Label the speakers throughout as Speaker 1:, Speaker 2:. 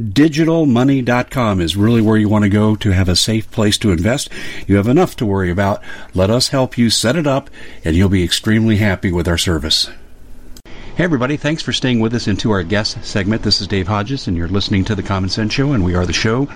Speaker 1: MyDigitalMoney.com is really where you want to go to have a safe place to invest. You have enough to worry about. Let us help you set it up, and you'll be extremely happy with our service. Hey, everybody. Thanks for staying with us into our guest segment. This is Dave Hodges, and you're listening to The Common Sense Show, and we are the show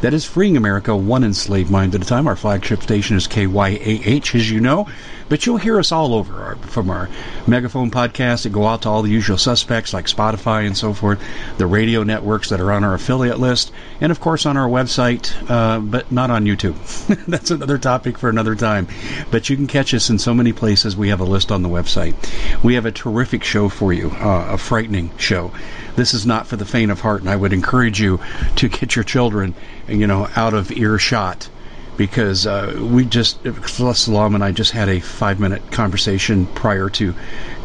Speaker 1: that is freeing America one enslaved mind at a time. Our flagship station is KYAH, as you know, but you'll hear us all over our, from our megaphone podcasts that go out to all the usual suspects like Spotify and so forth, the radio networks that are on our affiliate list, and of course on our website, uh, but not on YouTube. That's another topic for another time. But you can catch us in so many places. We have a list on the website. We have a terrific show for you, uh, a frightening show this is not for the faint of heart, and I would encourage you to get your children, you know, out of earshot because uh, we just Solum and I just had a five minute conversation prior to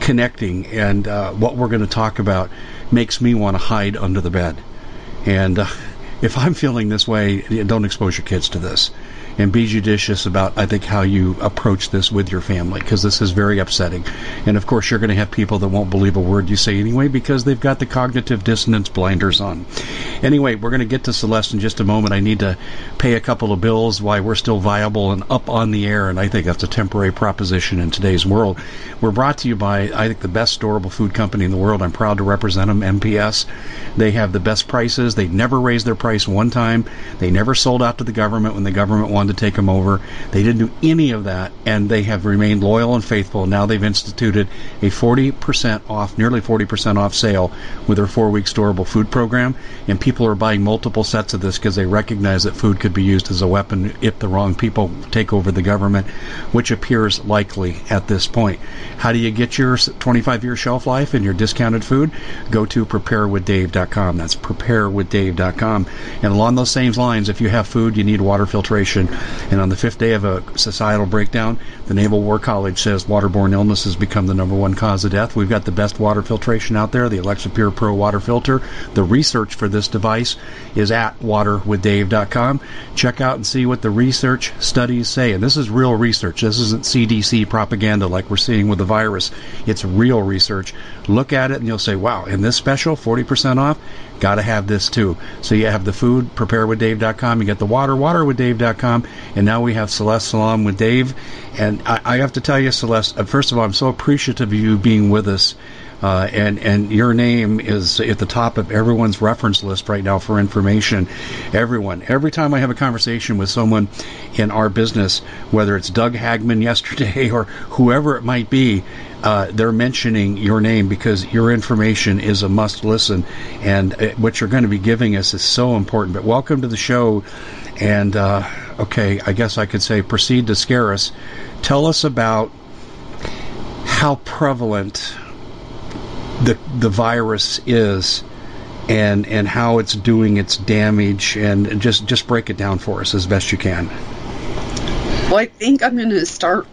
Speaker 1: connecting, and uh, what we're going to talk about makes me want to hide under the bed. And uh, if I'm feeling this way, don't expose your kids to this and be judicious about, I think, how you approach this with your family because this is very upsetting. And of course, you're going to have people that won't believe a word you say anyway because they've got the cognitive dissonance blinders on. Anyway, we're going to get to Celeste in just a moment. I need to pay a couple of bills while we're still viable and up on the air, and I think that's a temporary proposition in today's world. We're brought to you by, I think, the best storable food company in the world. I'm proud to represent them, MPS. They have the best prices. They never raised their price one time. They never sold out to the government when the government wanted wanted to take them over. They didn't do any of that, and they have remained loyal and faithful. Now they've instituted a 40% off, nearly 40% off sale with their four week storable food program, and people are buying multiple sets of this because they recognize that food could be used as a weapon if the wrong people take over the government, which appears likely at this point. How do you get your 25 year shelf life and your discounted food? Go to preparewithdave.com. That's preparewithdave.com. And along those same lines, if you have food, you need water filtration. And on the fifth day of a societal breakdown, the Naval War College says waterborne illness has become the number one cause of death. We've got the best water filtration out there, the Alexa Pure Pro water filter. The research for this device is at waterwithdave.com. Check out and see what the research studies say. And this is real research. This isn't CDC propaganda like we're seeing with the virus. It's real research. Look at it and you'll say, wow, in this special, 40% off, got to have this too. So you have the food, preparewithdave.com. You get the water, waterwithdave.com. And now we have Celeste Solum with Dave. And I, I have to tell you, Celeste, uh, first of all, I'm so appreciative of you being with us. Uh, and and your name is at the top of everyone's reference list right now for information. Everyone, every time I have a conversation with someone in our business, whether it's Doug Hagmann yesterday or whoever it might be, uh, they're mentioning your name because your information is a must listen, and uh, what you're going to be giving us is so important. But welcome to the show, and uh, okay, I guess I could say proceed to scare us. Tell us about how prevalent the the virus is and and how it's doing its damage and just just break it down for us as best you can.
Speaker 2: Well, I think I'm going to start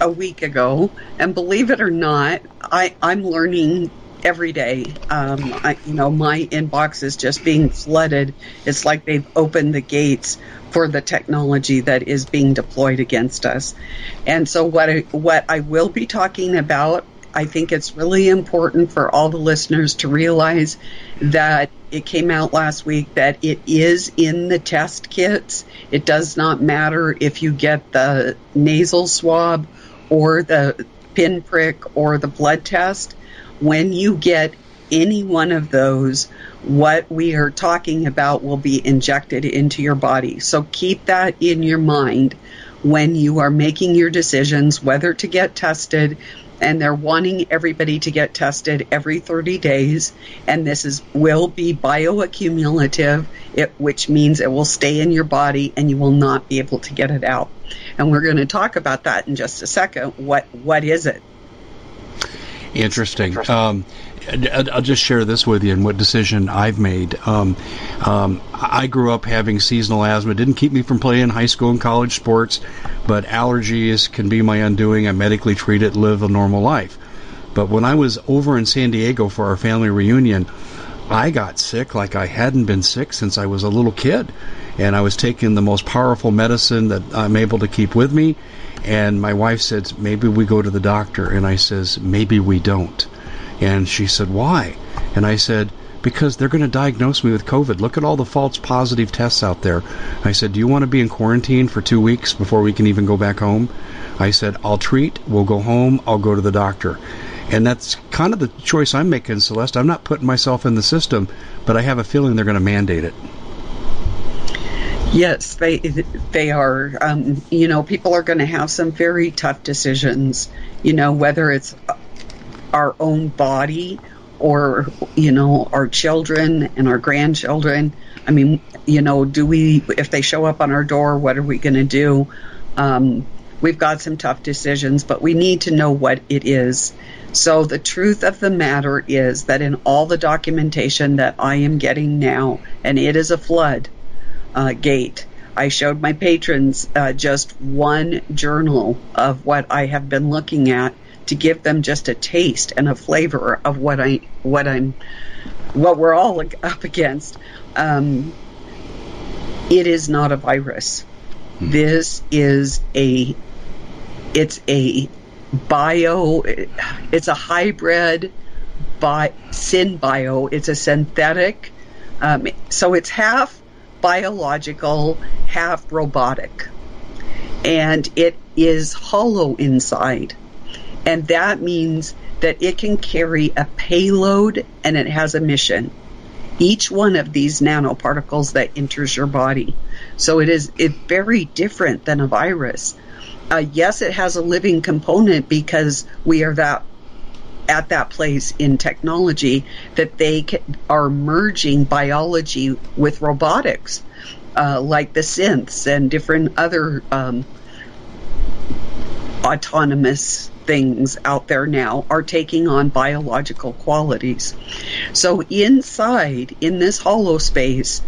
Speaker 2: a week ago, and believe it or not, I I'm learning every day. Um, I, you know, my inbox is just being flooded. It's like they've opened the gates for the technology that is being deployed against us. And so, what I, what I will be talking about, I think it's really important for all the listeners to realize that it came out last week that it is in the test kits. It does not matter if you get the nasal swab or the pinprick or the blood test when you get any one of those, what we are talking about will be injected into your body. So keep that in your mind when you are making your decisions whether to get tested. And they're wanting everybody to get tested every 30 days. And this is will be bioaccumulative, it, which means it will stay in your body and you will not be able to get it out. And we're going to talk about that in just a second. What what is it?
Speaker 1: Interesting. Um, I'll just share this with you and what decision I've made. Um, um, I grew up having seasonal asthma. It didn't keep me from playing high school and college sports, but allergies can be my undoing. I medically treat it, live a normal life. But when I was over in San Diego for our family reunion, I got sick like I hadn't been sick since I was a little kid. And I was taking the most powerful medicine that I'm able to keep with me and my wife said, maybe we go to the doctor. And I says, maybe we don't. And she said, why? And I said, because they're going to diagnose me with COVID. Look at all the false positive tests out there. I said, do you want to be in quarantine for two weeks before we can even go back home? I said, I'll treat, we'll go home, I'll go to the doctor. And that's kind of the choice I'm making, Celeste. I'm not putting myself in the system, but I have a feeling they're going to mandate it.
Speaker 2: Yes, they they are. Um, you know, people are going to have some very tough decisions. You know, whether it's our own body or you know our children and our grandchildren. I mean, you know, do we if they show up on our door, what are we going to do? Um, we've got some tough decisions, but we need to know what it is. So the truth of the matter is that in all the documentation that I am getting now, and it is a flood uh, gate. I showed my patrons uh, just one journal of what I have been looking at to give them just a taste and a flavor of what I what I'm what we're all up against. Um, it is not a virus. Hmm. This is a it's a bio it's a hybrid by synbio. It's a synthetic. Um, so it's half biological, half robotic. And it is hollow inside. And that means that it can carry a payload and it has a mission. Each one of these nanoparticles that enters your body. So it is it very different than a virus. Uh, yes, it has a living component because we are that at that place in technology that they are merging biology with robotics, uh, like the synths and different other um, autonomous things out there now are taking on biological qualities. So inside in this hollow space,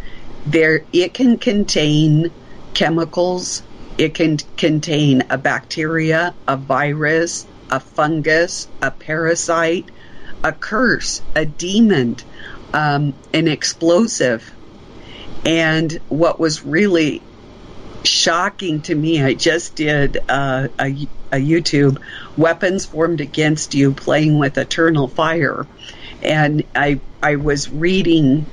Speaker 2: there it can contain chemicals, it can contain a bacteria, a virus, a fungus, a parasite, a curse, a demon, um, an explosive. And what was really shocking to me, I just did uh, a, a YouTube weapons formed against you playing with eternal fire. And I, I was reading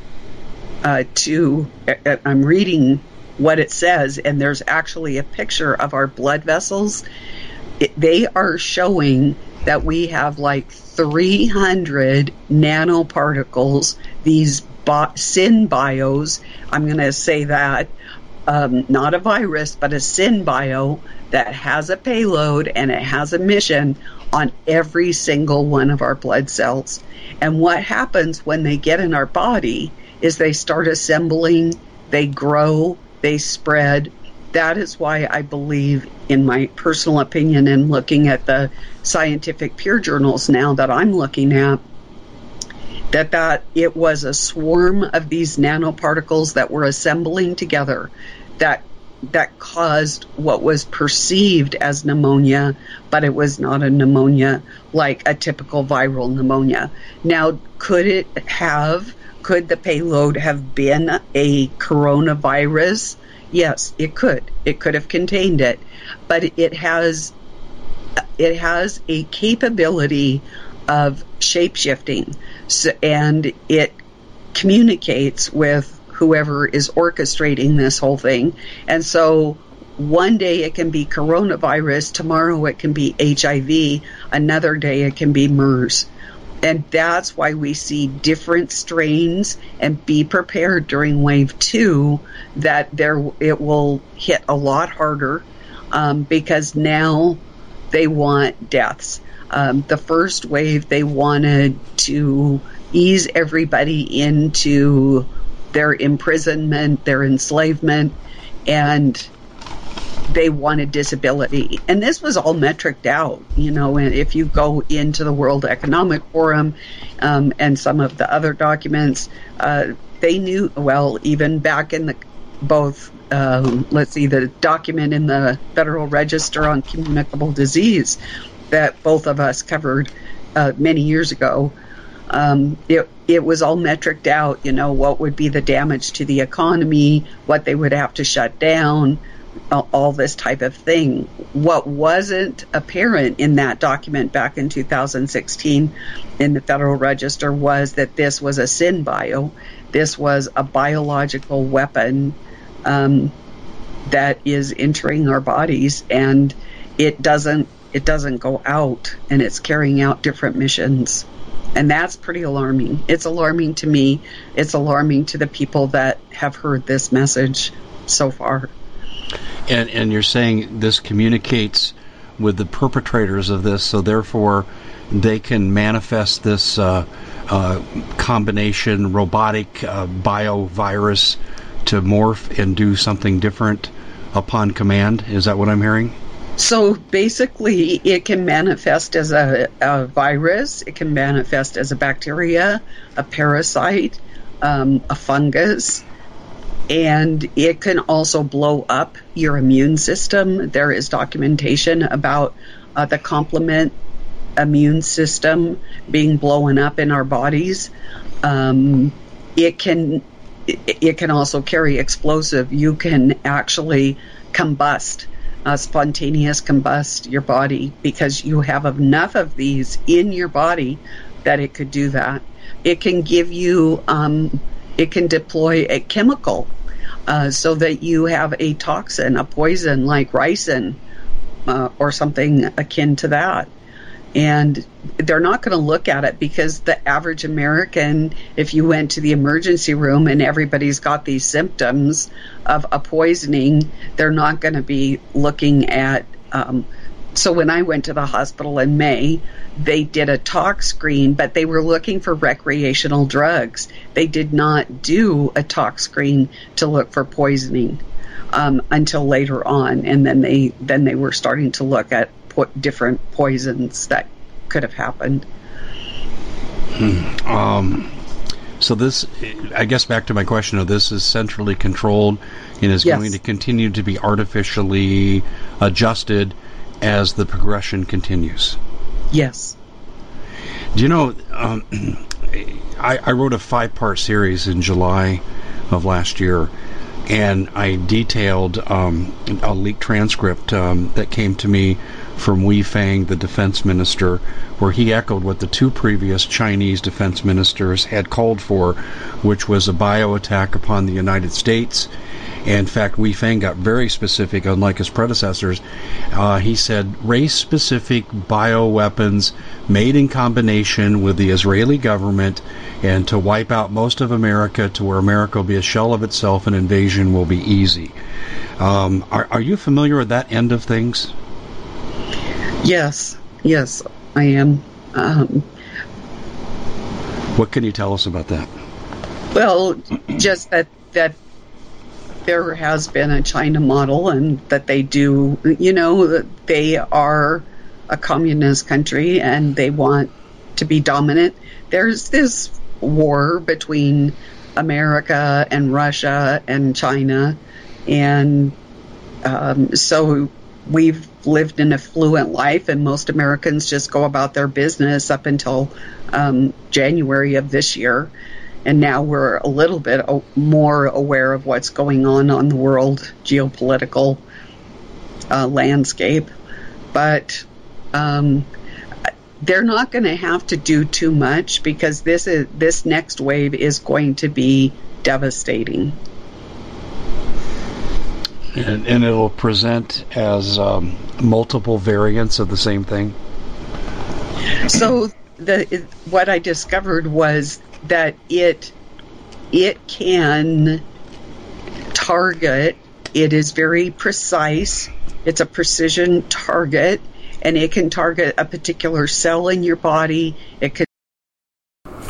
Speaker 2: uh, to, uh, I'm reading what it says, and there's actually a picture of our blood vessels it, they are showing that we have like 300 nanoparticles, these bo- synbios. I'm going to say that, um, not a virus, but a synbio that has a payload and it has a mission on every single one of our blood cells. And what happens when they get in our body is they start assembling, they grow, they spread, that is why I believe, in my personal opinion, and looking at the scientific peer journals now that I'm looking at, that that it was a swarm of these nanoparticles that were assembling together that that caused what was perceived as pneumonia, but it was not a pneumonia like a typical viral pneumonia. Now, could it have, could the payload have been a coronavirus? Yes, it could. It could have contained it, but it has, it has a capability of shape shifting, so, and it communicates with whoever is orchestrating this whole thing. And so one day it can be coronavirus, tomorrow it can be HIV, another day it can be MERS. And that's why we see different strains and be prepared during wave two that there it will hit a lot harder um, because now they want deaths. Um, the first wave they wanted to ease everybody into their imprisonment, their enslavement, and they wanted disability. And this was all metriced out, you know, and if you go into the World Economic Forum um, and some of the other documents, uh, they knew, well, even back in the both, um, let's see, the document in the Federal Register on communicable disease that both of us covered uh, many years ago um, it it was all metriced out. You know what would be the damage to the economy, what they would have to shut down, all, this type of thing. What wasn't apparent in that document back in 2016 in the Federal Register was that this was a synbio. This was a biological weapon um, that is entering our bodies, and it doesn't it doesn't go out, and it's carrying out different missions. And that's pretty alarming. It's alarming to me. It's alarming to the people that have heard this message so far.
Speaker 1: And, and you're saying this communicates with the perpetrators of this, so therefore they can manifest this uh, uh, combination robotic uh, biovirus to morph and do something different upon command. Is that what I'm hearing?
Speaker 2: So basically, it can manifest as a, a, virus, it can manifest as a bacteria, a parasite, um, a fungus, and it can also blow up your immune system. There is documentation about uh, the complement immune system being blown up in our bodies. Um, it can it, it can also carry explosive. You can actually combust uh, spontaneous combust your body because you have enough of these in your body that it could do that. It can give you, um, it can deploy a chemical uh, so that you have a toxin, a poison like ricin uh, or something akin to that and they're not going to look at it because the average American, if you went to the emergency room and everybody's got these symptoms of a poisoning, they're not going to be looking at. Um, so when I went to the hospital in May, they did a tox screen, but they were looking for recreational drugs. They did not do a tox screen to look for poisoning um, until later on, and then they then they were starting to look at po- different poisons that could have happened.
Speaker 1: Hmm. Um, so this, I guess, back to my question of this is centrally controlled and is yes. going to continue to be artificially adjusted as the progression continues.
Speaker 2: Yes.
Speaker 1: Do you know? Um, I, I wrote a five-part series in July of last year, and I detailed um, a leaked transcript um, that came to me from Wei Fang, the defense minister, where he echoed what the two previous Chinese defense ministers had called for, which was a bio attack upon the United States. in fact, Wei Fang got very specific, unlike his predecessors. Uh, he said race specific bioweapons made in combination with the Israeli government and to wipe out most of America to where America will be a shell of itself and invasion will be easy. Um, are, are you familiar with that end of things?
Speaker 2: Yes, yes, I am. Um,
Speaker 1: what can you tell us about that?
Speaker 2: Well, just that that there has been a China model and that they do, you know, they are a communist country and they want to be dominant. There's this war between America and Russia and China, and um, so we've lived an affluent life, and most Americans just go about their business up until um, January of this year. And now we're a little bit more aware of what's going on on the world geopolitical uh, landscape. But um, they're not going to have to do too much because this is this next wave is going to be devastating.
Speaker 1: And, and it'll present as um, multiple variants of the same thing.
Speaker 2: So the what I discovered was that it it can target. It is very precise. It's a precision target and it can target a particular cell in your body. It could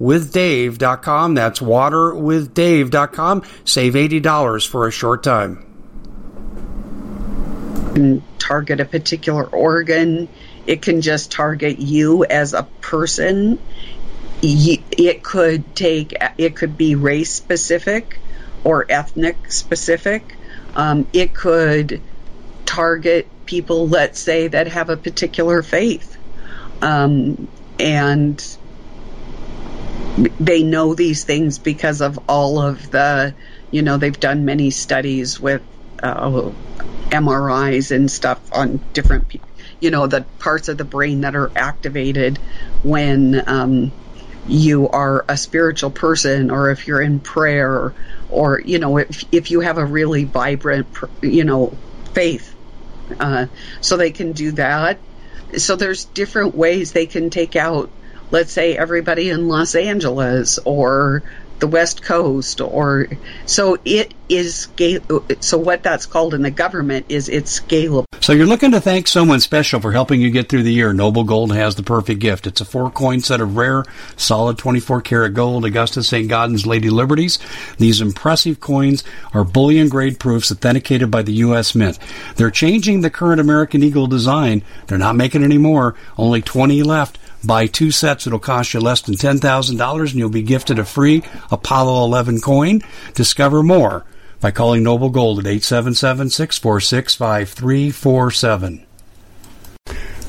Speaker 1: waterwithdave.com. That's waterwithdave.com. Save $80 for a short time.
Speaker 2: Target a particular organ. It can just target you as a person. It could take, it could be race specific or ethnic specific. Um, it could target people, let's say, that have a particular faith. Um, and they know these things because of all of the, you know, they've done many studies with uh, MRIs and stuff on different, you know, the parts of the brain that are activated when um, you are a spiritual person or if you're in prayer or, you know, if, if you have a really vibrant, you know, faith. Uh, so they can do that. So there's different ways they can take out let's say everybody in Los Angeles or the West Coast or so it is so what that's called in the government is it's scalable.
Speaker 1: So you're looking to thank someone special for helping you get through the year. Noble Gold has the perfect gift. It's a four coin set of rare, solid 24 karat gold Augusta St. Gaudens Lady Liberties. These impressive coins are bullion grade proofs authenticated by the U.S. Mint. They're changing the current American Eagle design. They're not making any more. Only 20 left. Buy two sets, it'll cost you less than $10,000 and you'll be gifted a free Apollo 11 coin. Discover more by calling Noble Gold at 877 646 5347.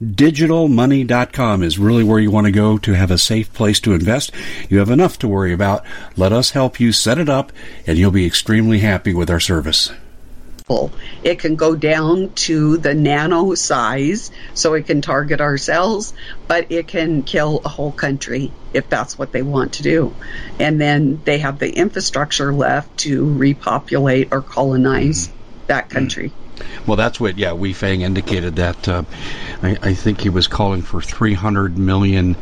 Speaker 1: MyDigitalMoney.com is really where you want to go to have a safe place to invest. You have enough to worry about. Let us help you set it up and you'll be extremely happy with our service.
Speaker 2: It can go down to the nano size so it can target our cells, but it can kill a whole country if that's what they want to do. And then they have the infrastructure left to repopulate or colonize that country.
Speaker 1: Well, that's what, yeah, Wei Fang indicated that. Uh, I, I think he was calling for 300 million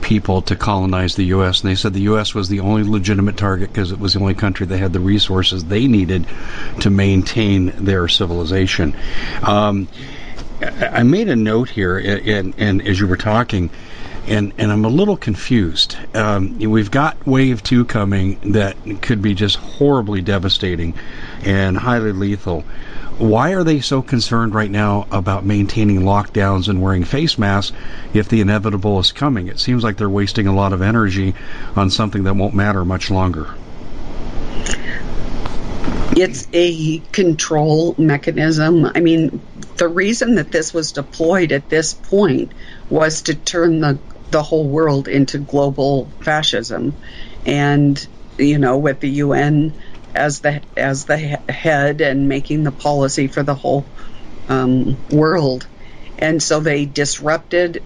Speaker 1: people to colonize the U.S. And they said the U.S. was the only legitimate target because it was the only country that had the resources they needed to maintain their civilization. Um, I made a note here, and, and as you were talking, and and I'm a little confused. Um, we've got wave two coming that could be just horribly devastating and highly lethal. Why are they so concerned right now about maintaining lockdowns and wearing face masks if the inevitable is coming? It seems like they're wasting a lot of energy on something that won't matter much longer.
Speaker 2: It's a control mechanism. I mean, the reason that this was deployed at this point was to turn the the whole world into global fascism, and you know, with the UN as the as the head and making the policy for the whole um, world, and so they disrupted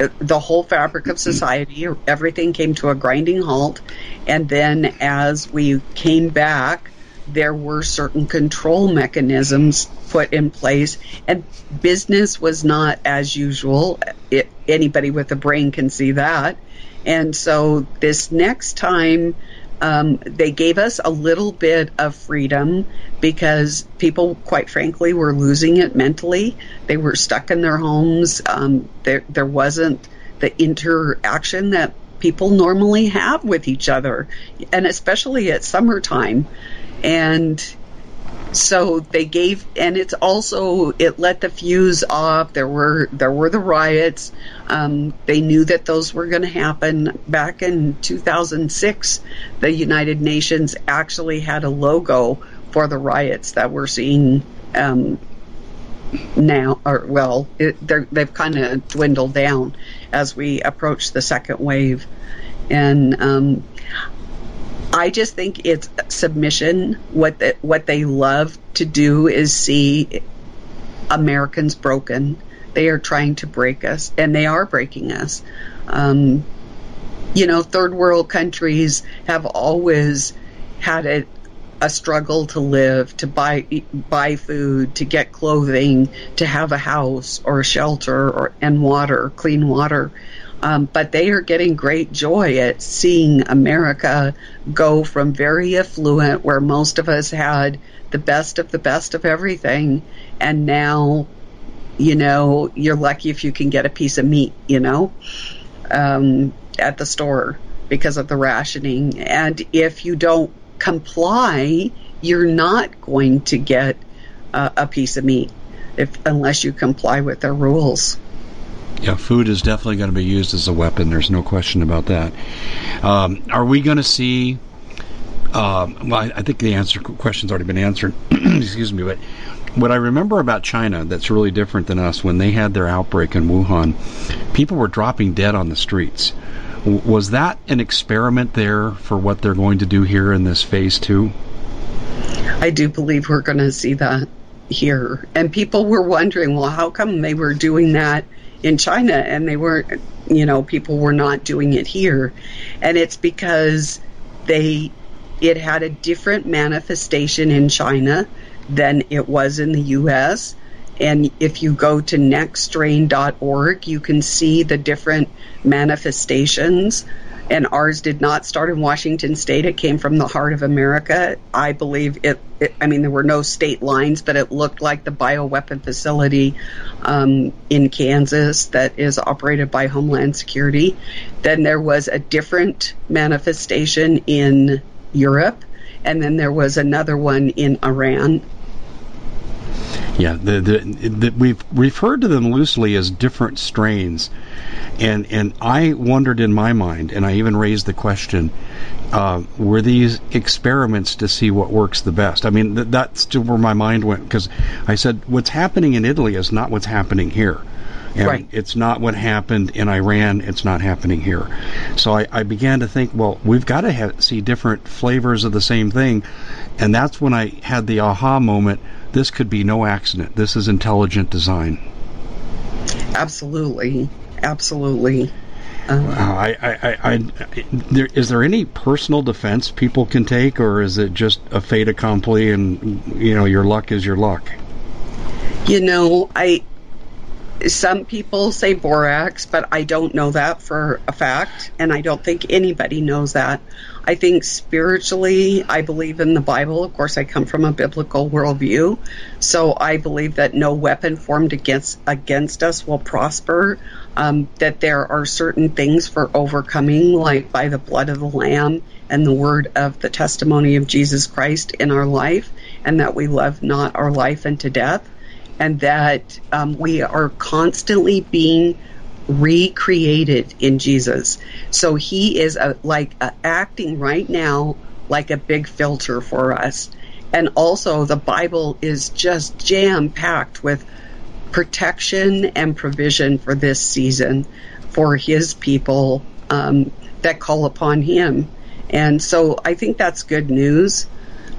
Speaker 2: uh, the whole fabric of society. Everything came to a grinding halt, and then as we came back, there were certain control mechanisms put in place, and business was not as usual. It, anybody with a brain can see that. And so this next time um, they gave us a little bit of freedom because people, quite frankly, were losing it mentally. They were stuck in their homes. Um, there, there wasn't the interaction that people normally have with each other, and especially at summertime. And so they gave, and it's also it let the fuse off. There were there were the riots. Um, they knew that those were going to happen. Back in 2006, the United Nations actually had a logo for the riots that we're seeing um, now. Or well, it, they've kind of dwindled down as we approach the second wave, and um, I just think it's submission. What the, what they love to do is see Americans broken. They are trying to break us, and they are breaking us. Um, you know, third world countries have always had a, a struggle to live, to buy buy food, to get clothing, to have a house or a shelter or and water, clean water. Um, but they are getting great joy at seeing America go from very affluent, where most of us had the best of the best of everything, and now, you know, you're lucky if you can get a piece of meat, you know, um, at the store because of the rationing. And if you don't comply, you're not going to get uh, a piece of meat if unless you comply with their rules.
Speaker 1: Yeah, food is definitely going to be used as a weapon. There's no question about that. Um, are we going to see Um, well, I, I think the answer question's already been answered. Excuse me, but what I remember about China that's really different than us when they had their outbreak in Wuhan, people were dropping dead on the streets. Was that an experiment there for what they're going to do here in this phase two?
Speaker 2: I do believe we're going to see that here. And people were wondering, well, how come they were doing that in China and they weren't, you know, people were not doing it here? And it's because they, it had a different manifestation in China than it was in the U.S. And if you go to nextstrain.org, you can see the different manifestations. And ours did not start in Washington State. It came from the heart of America. I believe it, it I mean, there were no state lines, but it looked like the bioweapon facility um, in Kansas that is operated by Homeland Security. Then there was a different manifestation in Europe. And then there was another one in Iran
Speaker 1: yeah, the, the, the, we've referred to them loosely as different strains, and and I wondered in my mind, and I even raised the question: uh, Were these experiments to see what works the best? I mean, th- that's to where my mind went because I said, what's happening in Italy is not what's happening here. And
Speaker 2: right.
Speaker 1: it's not what happened in Iran. It's not happening here. So I, I began to think, well, we've got to ha- see different flavors of the same thing. And that's when I had the aha moment this could be no accident. This is intelligent design.
Speaker 2: Absolutely, absolutely.
Speaker 1: Um, wow, I, I, I, I, there, is there any personal defense people can take, or is it just a fait accompli, and you know your luck is your luck?
Speaker 2: You know, I some people say borax, but I don't know that for a fact, and I don't think anybody knows that. I think spiritually, I believe in the Bible. Of course, I come from a biblical worldview, so I believe that no weapon formed against against us will prosper. Um, that there are certain things for overcoming, like by the blood of the Lamb and the word of the testimony of Jesus Christ in our life, and that we love not our life unto death, and that um, we are constantly being recreated in Jesus. So he is a, like a, acting right now like a big filter for us. And also the Bible is just jam packed with protection and provision for this season for his people um, that call upon him. And so I think that's good news.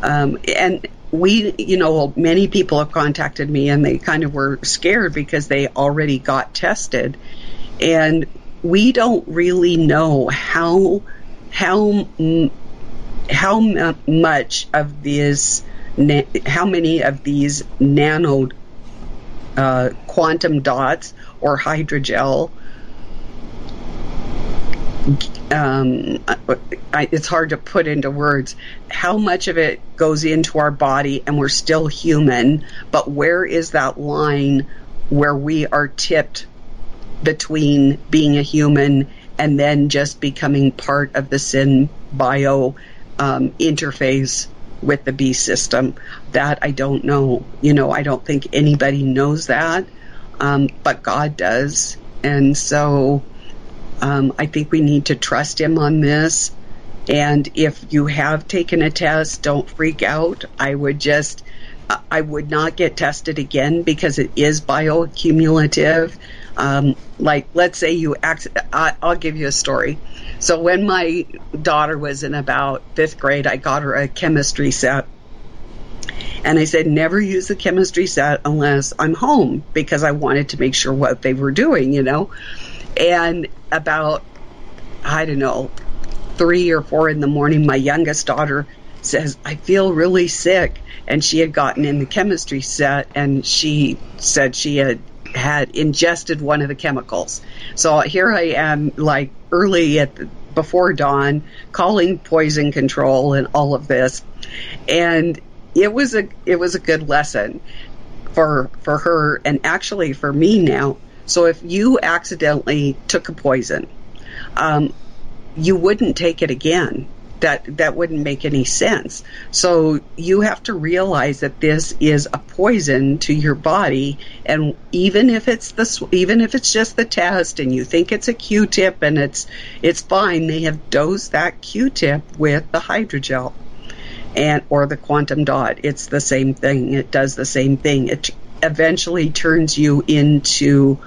Speaker 2: Um, and we, you know, many people have contacted me and they kind of were scared because they already got tested and we don't really know how how how much of these how many of these nano uh, quantum dots or hydrogel um, I, it's hard to put into words how much of it goes into our body and we're still human but where is that line where we are tipped between being a human and then just becoming part of the SynBio um, interface with the beast system. That I don't know. You know, I don't think anybody knows that, um, but God does. And so um, I think we need to trust Him on this. And if you have taken a test, don't freak out. I would just, I would not get tested again because it is bioaccumulative. Um, like, let's say you, act, I, I'll give you a story. So when my daughter was in about fifth grade, I got her a chemistry set. And I said, never use the chemistry set unless I'm home because I wanted to make sure what they were doing, you know? And about, I don't know, three or four in the morning, my youngest daughter says, I feel really sick. And she had gotten in the chemistry set and she said she had had ingested one of the chemicals. So here I am, like early at the, before dawn, calling poison control and all of this, and it was a it was a good lesson for for her and actually for me now. So if you accidentally took a poison, um, you wouldn't take it again that that wouldn't make any sense. So you have to realize that this is a poison to your body, and even if it's the even if it's just the test, and you think it's a Q-tip and it's it's fine, they have dosed that Q-tip with the hydrogel. and or the quantum dot. It's the same thing. It does the same thing. It eventually turns you into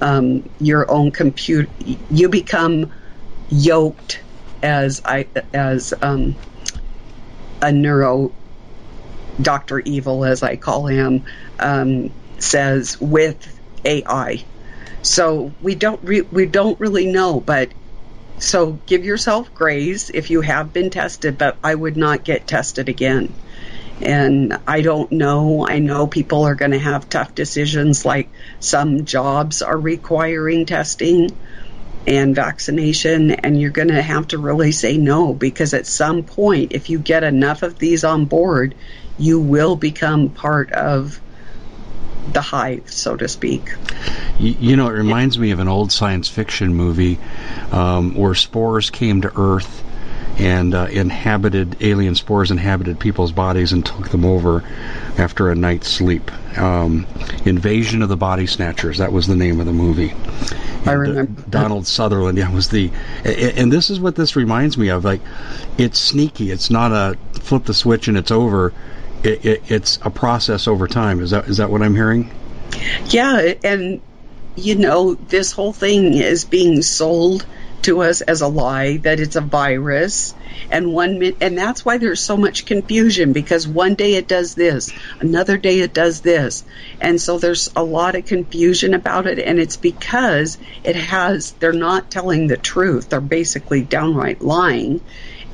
Speaker 2: um, your own computer. You become yoked as I as um, a neuro Doctor Evil, as I call him, um, says with AI. So we don't re- we don't really know, but so give yourself grace if you have been tested, but I would not get tested again. And I don't know. I know people are going to have tough decisions, like some jobs are requiring testing and vaccination, and you're going to have to really say no because at some point, if you get enough of these on board, you will become part of the hive, so to speak.
Speaker 1: You, know, it reminds me of an old science fiction movie um, where spores came to Earth and uh, inhabited alien spores inhabited people's bodies and took them over after a night's sleep. Um, Invasion of the Body Snatchers. That was the name of the movie.
Speaker 2: I remember.
Speaker 1: Donald Sutherland. Yeah, was the. And this is what this reminds me of. Like, it's sneaky. It's not a flip the switch and it's over. It, it, it's a process over time. Is that is that what I'm hearing?
Speaker 2: Yeah, and you know this whole thing is being sold to us as a lie that it's a virus. And one and that's why there's so much confusion because one day it does this another day it does this. And so there's a lot of confusion about it and it's because it has they're not telling the truth. They're basically downright lying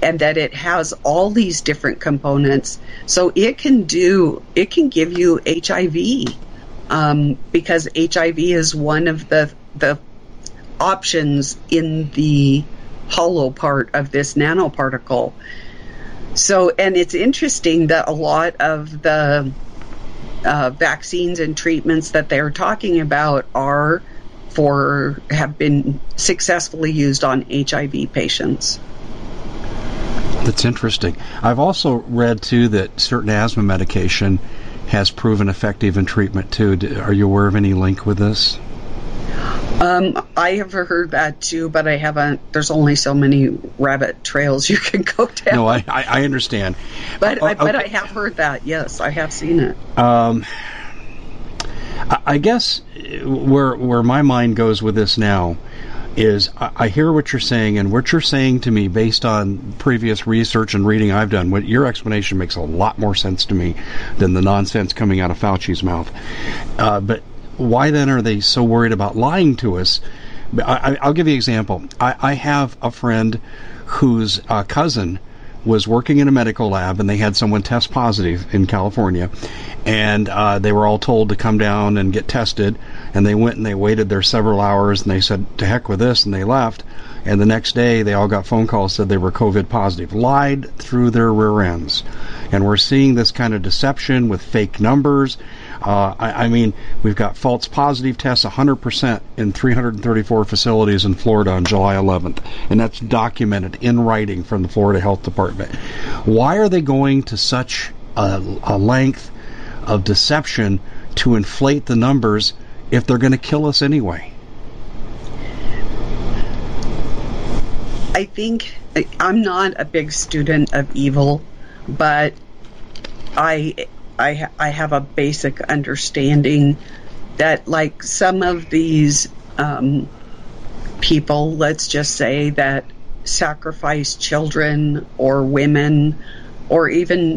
Speaker 2: and that it has all these different components. So it can do it can give you HIV um, because HIV is one of the the options in the hollow part of this nanoparticle. So, and it's interesting that a lot of the uh, vaccines and treatments that they're talking about are for have been successfully used on HIV patients.
Speaker 1: That's interesting. I've also read too that certain asthma medication has proven effective in treatment too. Are you aware of any link with this?
Speaker 2: Um, I have heard that too, but I haven't. There's only so many rabbit trails you can go down.
Speaker 1: No, I, I understand.
Speaker 2: But, I, but I have heard that. Yes, I have seen it.
Speaker 1: Um, I guess where where my mind goes with this now is I, hear what you're saying, and what you're saying to me based on previous research and reading I've done. What your explanation makes a lot more sense to me than the nonsense coming out of Fauci's mouth. Uh, but why then are they so worried about lying to us? I, will give you an example. I, I, have a friend whose uh, cousin was working in a medical lab and they had someone test positive in California and uh, they were all told to come down and get tested and they went and they waited there several hours and they said to heck with this and they left and the next day they all got phone calls said they were covid positive lied through their rear ends and we're seeing this kind of deception with fake numbers uh, I, I, mean, we've got false positive tests 100% in 334 facilities in Florida on July 11th, and that's documented in writing from the Florida Health Department. Why are they going to such a, a length of deception to inflate the numbers if they're going to kill us anyway?
Speaker 2: I think I'm not a big student of evil, but I I I have a basic understanding that like some of these um, people, let's just say that sacrifice children or women or even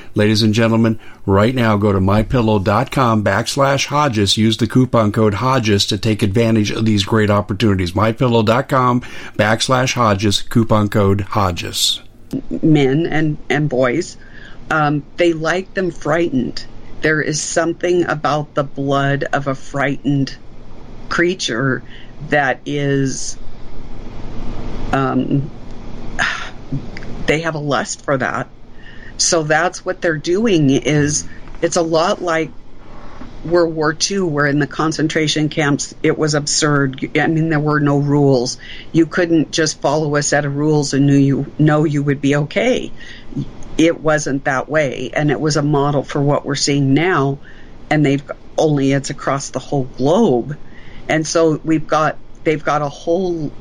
Speaker 1: Ladies and gentlemen, right now go to mypillow.com backslash Hodges. Use the coupon code Hodges to take advantage of these great opportunities. Mypillow.com backslash Hodges, coupon code Hodges.
Speaker 2: Men and, and boys, um, they like them frightened. There is something about the blood of a frightened creature that is um, they have a lust for that so that's what they're doing is it's a lot like World War II, where in the concentration camps it was absurd. I mean, there were no rules. You couldn't just follow a set of rules and knew you know you would be okay. It wasn't that way, and it was a model for what we're seeing now. And they've only it's across the whole globe, and so we've got they've got a whole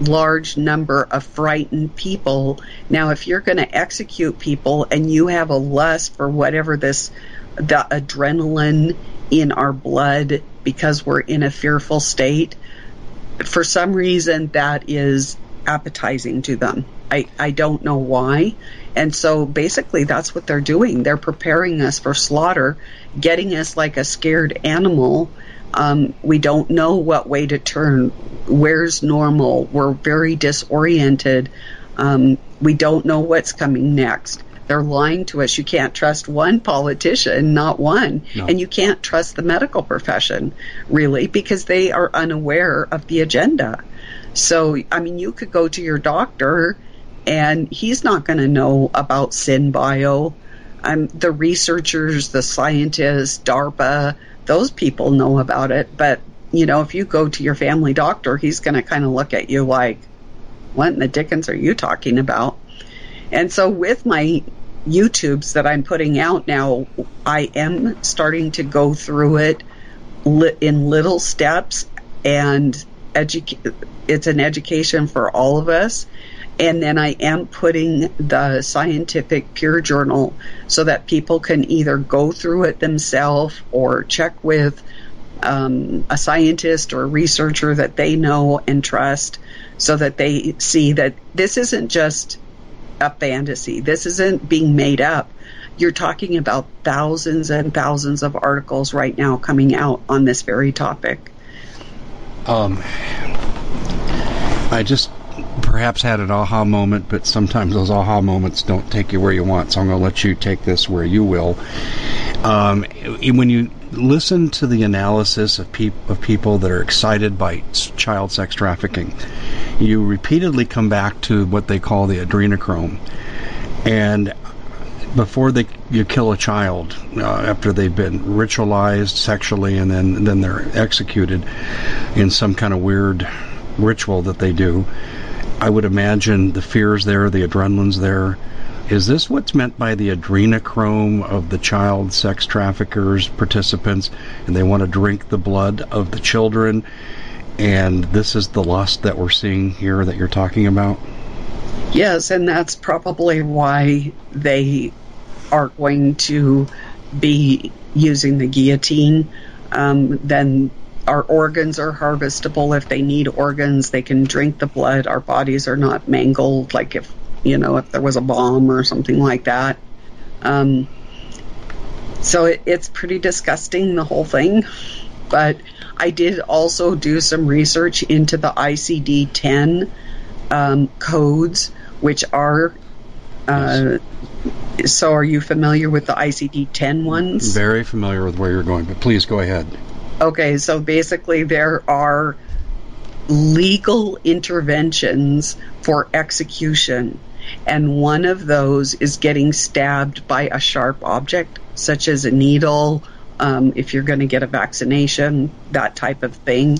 Speaker 2: large number of frightened people. Now, if you're going to execute people and you have a lust for whatever this, the adrenaline in our blood because we're in a fearful state, for some reason that is appetizing to them. I, I don't know why. And so basically that's what they're doing. They're preparing us for slaughter, getting us like a scared animal um, we don't know what way to turn. Where's normal? We're very disoriented. Um, we don't know what's coming next. They're lying to us. You can't trust one politician, not one. No. And you can't trust the medical profession, really, because they are unaware of the agenda. So, I mean, you could go to your doctor and he's not going to know about SynBio. Um, the researchers, the scientists, DARPA, those people know about it. But, you know, if you go to your family doctor, he's going to kind of look at you like, what in the dickens are you talking about? And so with my YouTubes that I'm putting out now, I am starting to go through it in little steps and. It's an education for all of us. And then I am putting the scientific peer journal so that people can either go through it themselves or check with um, a scientist or a researcher that they know and trust so that they see that this isn't just a fantasy. This isn't being made up. You're talking about thousands and thousands of articles right now coming out on this very topic.
Speaker 1: Um, I just perhaps had an aha moment, but sometimes those aha moments don't take you where you want. So I'm going to let you take this where you will. Um, when you listen to the analysis of, of people that are excited by child sex trafficking, you repeatedly come back to what they call the adrenochrome. And before they you kill a child uh, after they've been ritualized sexually and then then they're executed in some kind of weird ritual that they do I would imagine the fears there, the adrenaline's there. Is this what's meant by the adrenochrome of the child sex traffickers participants, and they want to drink the blood of the children? And this is the lust that we're seeing here that you're talking about?
Speaker 2: Yes, and that's probably why they are going to be using the guillotine. Um, then our organs are harvestable if they need organs. They can drink the blood. Our bodies are not mangled like if, you know, if there was a bomb or something like that. Um, so it, it's pretty disgusting, the whole thing. But I did also do some research into the ICD 10 um, codes, which are. Uh, yes. So, are you familiar with the ICD 10 ones?
Speaker 1: Very familiar with where you're going, but please go ahead.
Speaker 2: Okay, so basically there are legal interventions for execution, and one of those is getting stabbed by a sharp object, such as a needle. Um, if you're going to get a vaccination, that type of thing.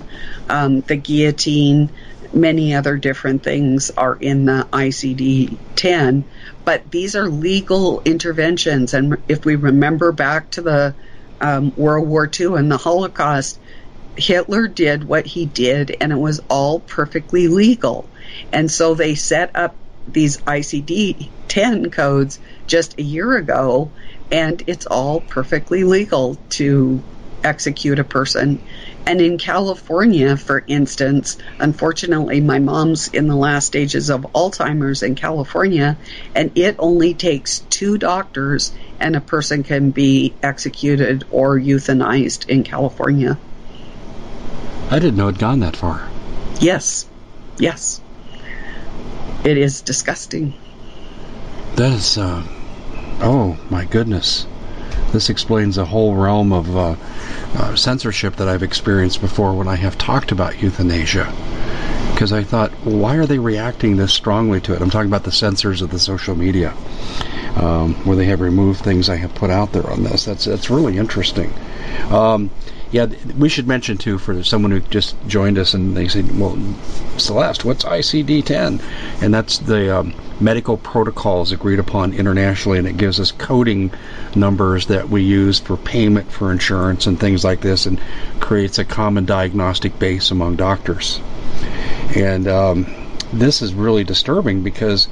Speaker 2: Um, the guillotine, many other different things are in the ICD 10, but these are legal interventions. And if we remember back to the um, World War II and the Holocaust, Hitler did what he did, and it was all perfectly legal. And so they set up these ICD 10 codes just a year ago, and it's all perfectly legal to execute a person. And in California, for instance, unfortunately, my mom's in the last stages of Alzheimer's in California, and it only takes two doctors and a person can be executed or euthanized in California.
Speaker 1: I didn't know it gone that far.
Speaker 2: Yes. Yes. It is disgusting.
Speaker 1: That is, uh, oh my goodness. This explains a whole realm of uh, uh, censorship that I've experienced before when I have talked about euthanasia. Because I thought, why are they reacting this strongly to it? I'm talking about the censors of the social media, um, where they have removed things I have put out there on this. That's that's really interesting. Um, yeah, we should mention too for someone who just joined us and they said, "Well, Celeste, what's ICD-10?" And that's the um, medical protocols agreed upon internationally, and it gives us coding numbers that we use for payment for insurance and things like this, and creates a common diagnostic base among doctors. And um, this is really disturbing because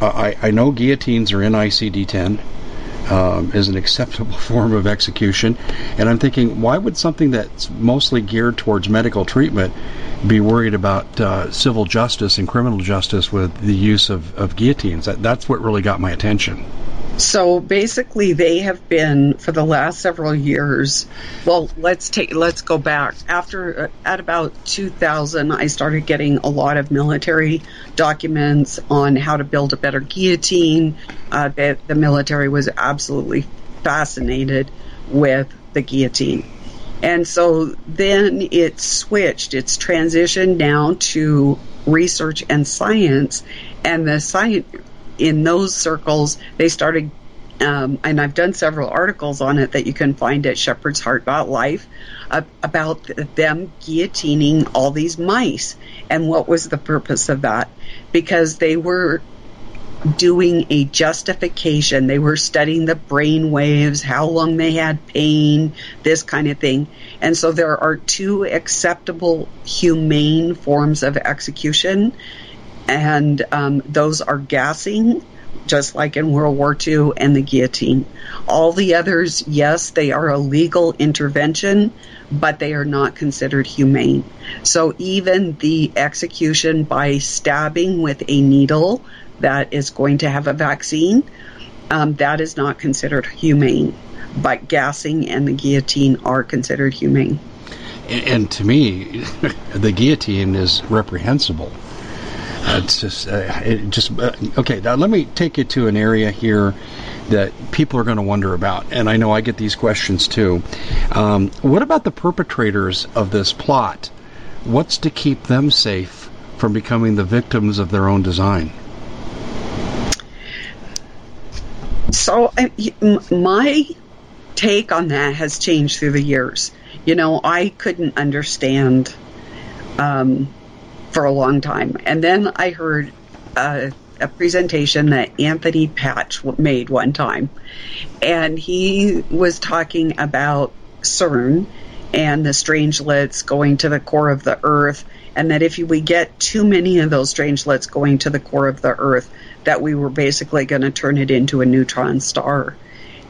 Speaker 1: I, I know guillotines are in ICD 10 um, is an acceptable form of execution. And I'm thinking, why would something that's mostly geared towards medical treatment be worried about uh, civil justice and criminal justice with the use of, of guillotines? That, that's what really got my attention.
Speaker 2: So basically, they have been for the last several years. Well, let's take let's go back. After uh, at about 2000, I started getting a lot of military documents on how to build a better guillotine. Uh, the, the military was absolutely fascinated with the guillotine. And so then it switched, it's transitioned now to research and science. And the science, in those circles, they started, um, and I've done several articles on it that you can find at Shepherd's Heart about Life uh, about them guillotining all these mice. And what was the purpose of that? Because they were doing a justification. They were studying the brain waves, how long they had pain, this kind of thing. And so there are two acceptable humane forms of execution and um, those are gassing, just like in World War II, and the guillotine. All the others, yes, they are a legal intervention, but they are not considered humane. So even the execution by stabbing with a needle that is going to have a vaccine, um, that is not considered humane. But gassing and the guillotine are considered humane.
Speaker 1: And, and to me, the guillotine is reprehensible. It's just, uh, it just uh, okay. Now let me take you to an area here that people are going to wonder about, and I know I get these questions too. Um, what about the perpetrators of this plot? What's to keep them safe from becoming the victims of their own design?
Speaker 2: So, my take on that has changed through the years. You know, I couldn't understand um, for a long time. And then I heard a, a presentation that Anthony Patch made one time, and he was talking about CERN and the strangelets going to the core of the Earth, and that if we get too many of those strangelets going to the core of the Earth, that we were basically going to turn it into a neutron star.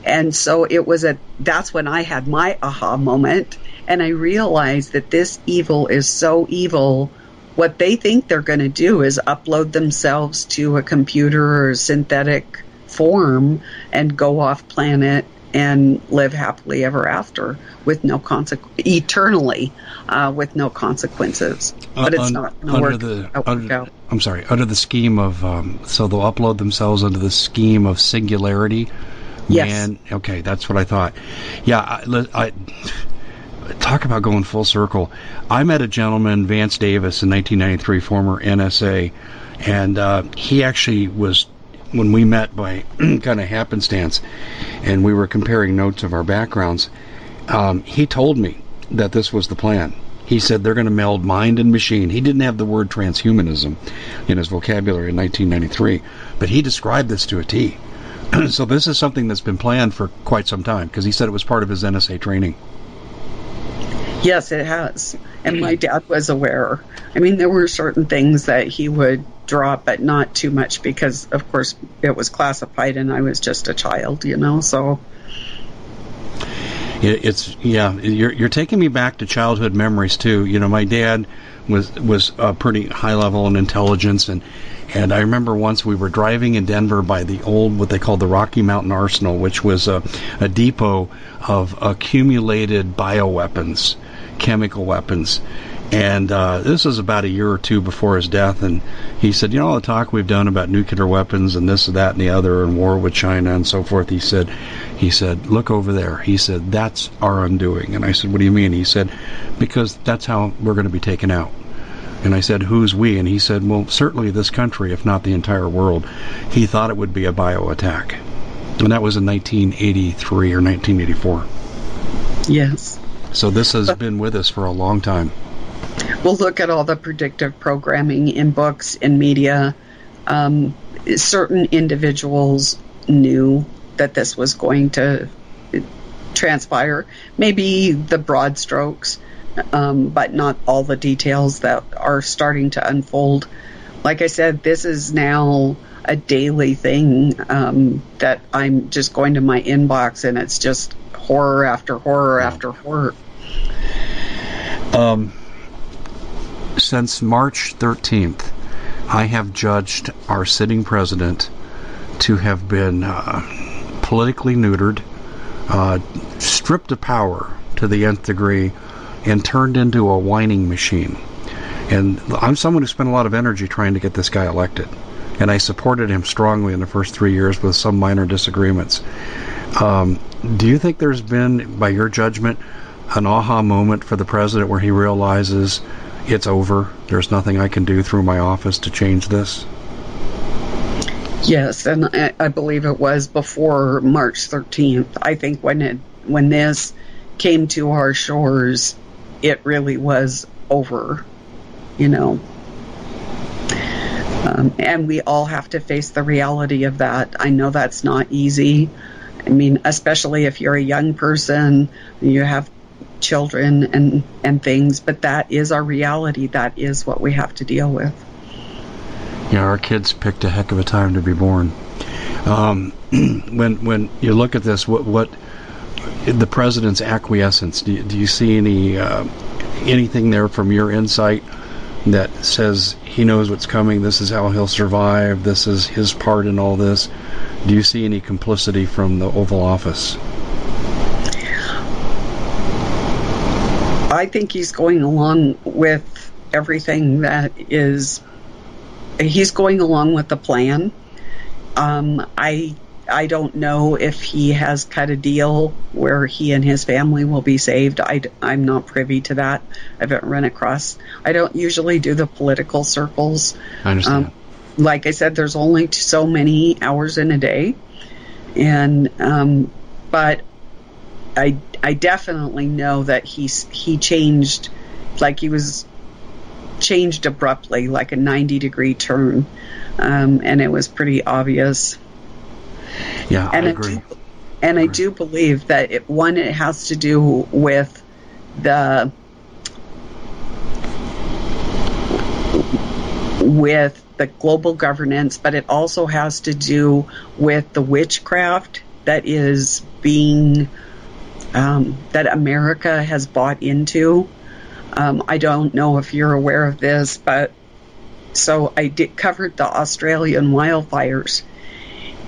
Speaker 2: And so it was a that's when I had my aha moment and I realized that this evil is so evil what they think they're going to do is upload themselves to a computer or synthetic form and go off planet and live happily ever after with no consequence eternally uh, with no consequences. But it's uh, un- not to work,
Speaker 1: the, under. I'm sorry, under the scheme of um, so they'll upload themselves under the scheme of singularity.
Speaker 2: Yes.
Speaker 1: Man, okay, that's what I thought. Yeah, I, I talk about going full circle. I met a gentleman, Vance Davis, in 1993, former NSA, and uh, he actually was when we met by kind of happenstance, and we were comparing notes of our backgrounds. Um, he told me that this was the plan. He said they're going to meld mind and machine. He didn't have the word transhumanism in his vocabulary in 1993, but he described this to a T. so this is something that's been planned for quite some time because he said it was part of his NSA training.
Speaker 2: Yes, it has. And my dad was aware. I mean, there were certain things that he would drop, but not too much because, of course, it was classified and I was just a child, you know, so.
Speaker 1: It's yeah. You're you're taking me back to childhood memories too. You know, my dad was was a pretty high level in intelligence, and and I remember once we were driving in Denver by the old what they called the Rocky Mountain Arsenal, which was a, a depot of accumulated bioweapons chemical weapons. And uh, this was about a year or two before his death. And he said, You know, all the talk we've done about nuclear weapons and this and that and the other and war with China and so forth. He said, he said, look over there. He said, that's our undoing. And I said, what do you mean? He said, because that's how we're going to be taken out. And I said, Who's we? And he said, Well, certainly this country, if not the entire world. He thought it would be a bio attack. And that was in 1983 or 1984.
Speaker 2: Yes.
Speaker 1: So this has been with us for a long time.
Speaker 2: We'll look at all the predictive programming in books in media. Um, certain individuals knew that this was going to transpire. Maybe the broad strokes, um, but not all the details that are starting to unfold. Like I said, this is now a daily thing um, that I'm just going to my inbox and it's just horror after horror after horror.
Speaker 1: Um, since March 13th, I have judged our sitting president to have been uh, politically neutered, uh, stripped of power to the nth degree, and turned into a whining machine. And I'm someone who spent a lot of energy trying to get this guy elected. And I supported him strongly in the first three years with some minor disagreements. Um, do you think there's been, by your judgment, an aha moment for the president where he realizes it's over? There's nothing I can do through my office to change this?
Speaker 2: Yes, and I, I believe it was before March 13th. I think when it when this came to our shores, it really was over. You know, um, and we all have to face the reality of that. I know that's not easy. I mean, especially if you're a young person, you have children and, and things, but that is our reality. That is what we have to deal with.
Speaker 1: Yeah, our kids picked a heck of a time to be born. Um, when when you look at this, what what the president's acquiescence? Do you, do you see any uh, anything there from your insight that says he knows what's coming? This is how he'll survive. This is his part in all this. Do you see any complicity from the Oval Office?
Speaker 2: I think he's going along with everything that is. He's going along with the plan. Um, I I don't know if he has cut a deal where he and his family will be saved. I, am not privy to that. I haven't run across. I don't usually do the political circles.
Speaker 1: I understand. Um,
Speaker 2: like I said, there's only so many hours in a day, and um, but I I definitely know that he's he changed, like he was changed abruptly, like a 90 degree turn, um, and it was pretty obvious.
Speaker 1: Yeah,
Speaker 2: and
Speaker 1: I agree.
Speaker 2: I do, and I, I do believe that it, one, it has to do with the with the global governance, but it also has to do with the witchcraft that is being um, that America has bought into. Um, I don't know if you're aware of this, but so I did covered the Australian wildfires,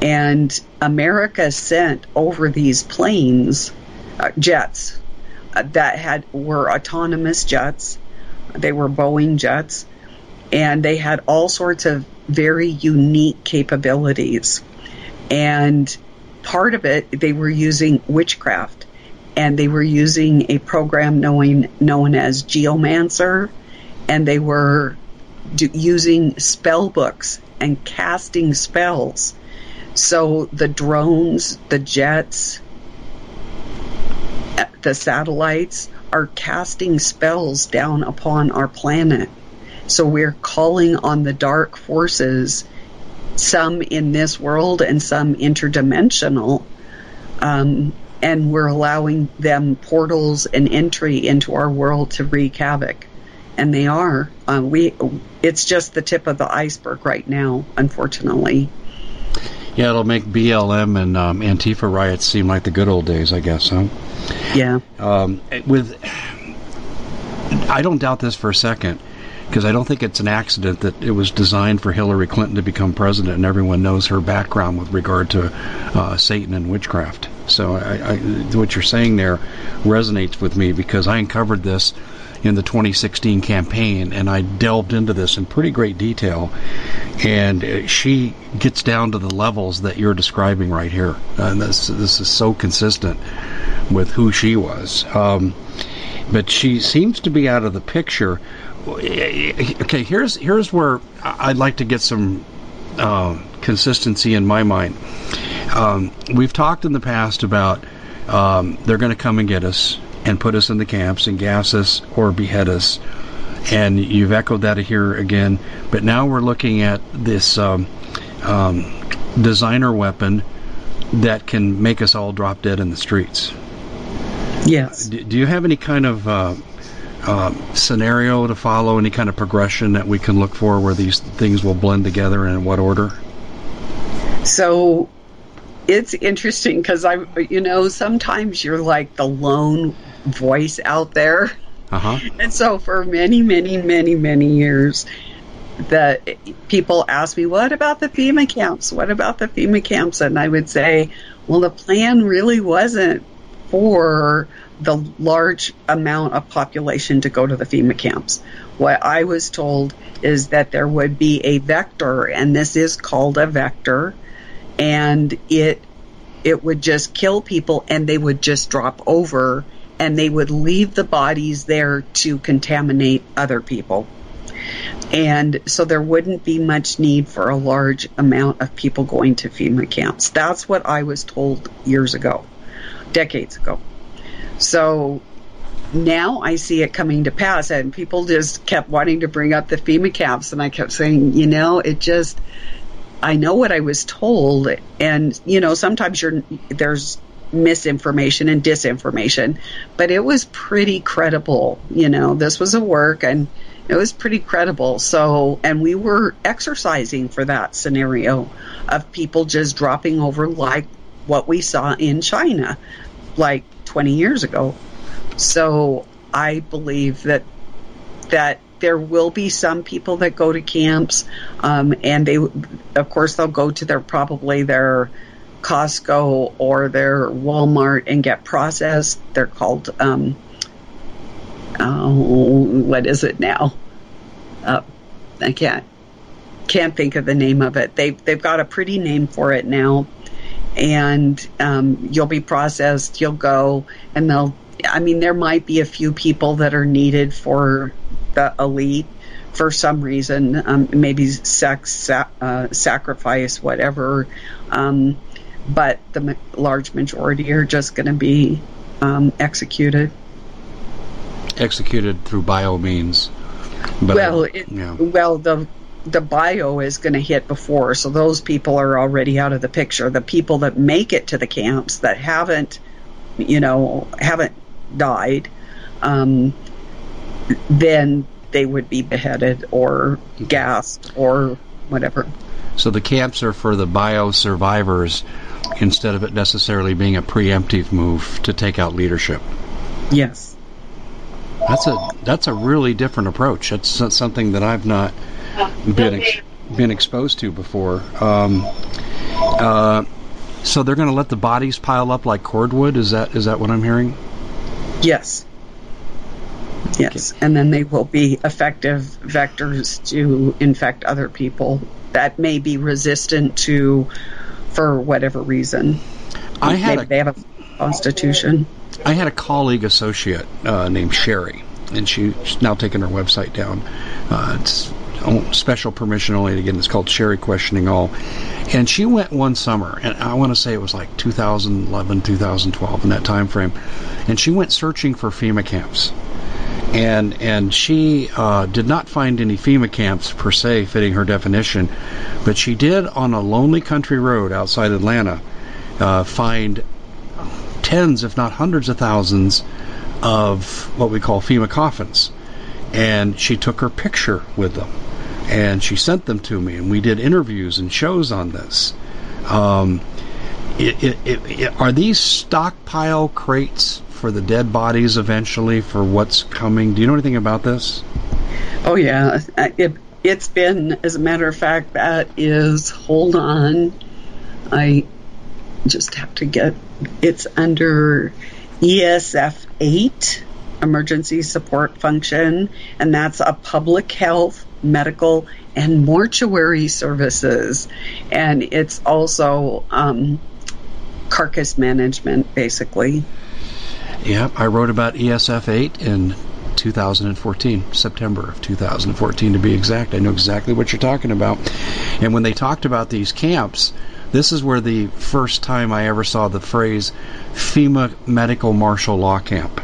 Speaker 2: and America sent over these planes, uh, jets uh, that had were autonomous jets. They were Boeing jets, and they had all sorts of very unique capabilities. And part of it, they were using witchcraft and they were using a program known known as Geomancer, and they were do, using spell books and casting spells. So the drones, the jets, the satellites are casting spells down upon our planet. So we're calling on the dark forces, some in this world and some interdimensional, um, and we're allowing them portals and entry into our world to wreak havoc. And they are. Uh, we. It's just the tip of the iceberg right now, unfortunately.
Speaker 1: Yeah, it'll make BLM and um, Antifa riots seem like the good old days, I guess, huh?
Speaker 2: Yeah.
Speaker 1: Um, with, I don't doubt this for a second because I don't think it's an accident that it was designed for Hillary Clinton to become president, and everyone knows her background with regard to uh, Satan and witchcraft. So I, I, what you're saying there resonates with me because I uncovered this in the 2016 campaign, and I delved into this in pretty great detail. And uh, she gets down to the levels that you're describing right here, and this this is so consistent with who she was. Um, but she seems to be out of the picture okay, here's here's where I'd like to get some uh, consistency in my mind. Um, we've talked in the past about um, they're going to come and get us and put us in the camps and gas us or behead us. And you've echoed that here again. But now we're looking at this um, um, designer weapon that can make us all drop dead in the streets.
Speaker 2: Yes.
Speaker 1: Do, do you have any kind of uh, uh, scenario to follow, any kind of progression that we can look for where these things will blend together and in what order?
Speaker 2: So it's interesting because I, you know, sometimes you're like the lone voice out there.
Speaker 1: Uh-huh.
Speaker 2: And so for many, many, many, many years, that people ask me, what about the FEMA camps? What about the FEMA camps? And I would say, well, the plan really wasn't for the large amount of population to go to the FEMA camps. What I was told is that there would be a vector, and this is called a vector, and it it would just kill people and they would just drop over and they would leave the bodies there to contaminate other people. And so there wouldn't be much need for a large amount of people going to FEMA camps. That's what I was told years ago, decades ago. So now I see it coming to pass, and people just kept wanting to bring up the FEMA camps, and I kept saying, you know, it just, I know what I was told, and you know, sometimes you're there's misinformation and disinformation, but it was pretty credible. You know, this was a work, and it was pretty credible. So, and we were exercising for that scenario of people just dropping over like what we saw in China, like 20 years ago. So, I believe that that there will be some people that go to camps, um, and they, of course, they'll go to their probably their Costco or their Walmart and get processed. They're called, um, oh, what is it now? Uh, I can't can't think of the name of it. They they've got a pretty name for it now, and um, you'll be processed. You'll go, and they'll. I mean, there might be a few people that are needed for the elite for some reason, um, maybe sex, uh, sacrifice, whatever. Um, but the large majority are just going to be um, executed.
Speaker 1: Executed through bio means. But,
Speaker 2: well, it,
Speaker 1: yeah.
Speaker 2: well, the the bio is going to hit before, so those people are already out of the picture. The people that make it to the camps that haven't, you know, haven't died, um, then they would be beheaded or gassed or whatever.
Speaker 1: So the camps are for the bio survivors instead of it necessarily being a preemptive move to take out leadership.
Speaker 2: Yes.
Speaker 1: That's a that's a really different approach. That's not something that I've not been ex- been exposed to before. Um, uh, so they're going to let the bodies pile up like cordwood. Is that is that what I'm hearing?
Speaker 2: Yes. Yes, and then they will be effective vectors to infect other people that may be resistant to, for whatever reason.
Speaker 1: I had
Speaker 2: Maybe
Speaker 1: a-
Speaker 2: they have a constitution.
Speaker 1: I had a colleague associate uh, named Sherry, and she, she's now taken her website down. Uh, it's oh, special permission only. Again, it's called Sherry Questioning All. And she went one summer, and I want to say it was like 2011, 2012, in that time frame. And she went searching for FEMA camps. And and she uh, did not find any FEMA camps per se fitting her definition, but she did on a lonely country road outside Atlanta uh, find tens, if not hundreds of thousands of what we call FEMA coffins. And she took her picture with them and she sent them to me, and we did interviews and shows on this. Um, it, it, it, are these stockpile crates for the dead bodies eventually for what's coming? Do you know anything about this?
Speaker 2: Oh yeah, it, it's been, as a matter of fact, that is. Hold on, I just have to get. It's under ESF eight, emergency support function, and that's a public health, medical, and mortuary services, and it's also um, carcass management, basically.
Speaker 1: Yep, I wrote about ESF 8 in 2014, September of 2014 to be exact. I know exactly what you're talking about. And when they talked about these camps, this is where the first time I ever saw the phrase FEMA Medical Martial Law Camp.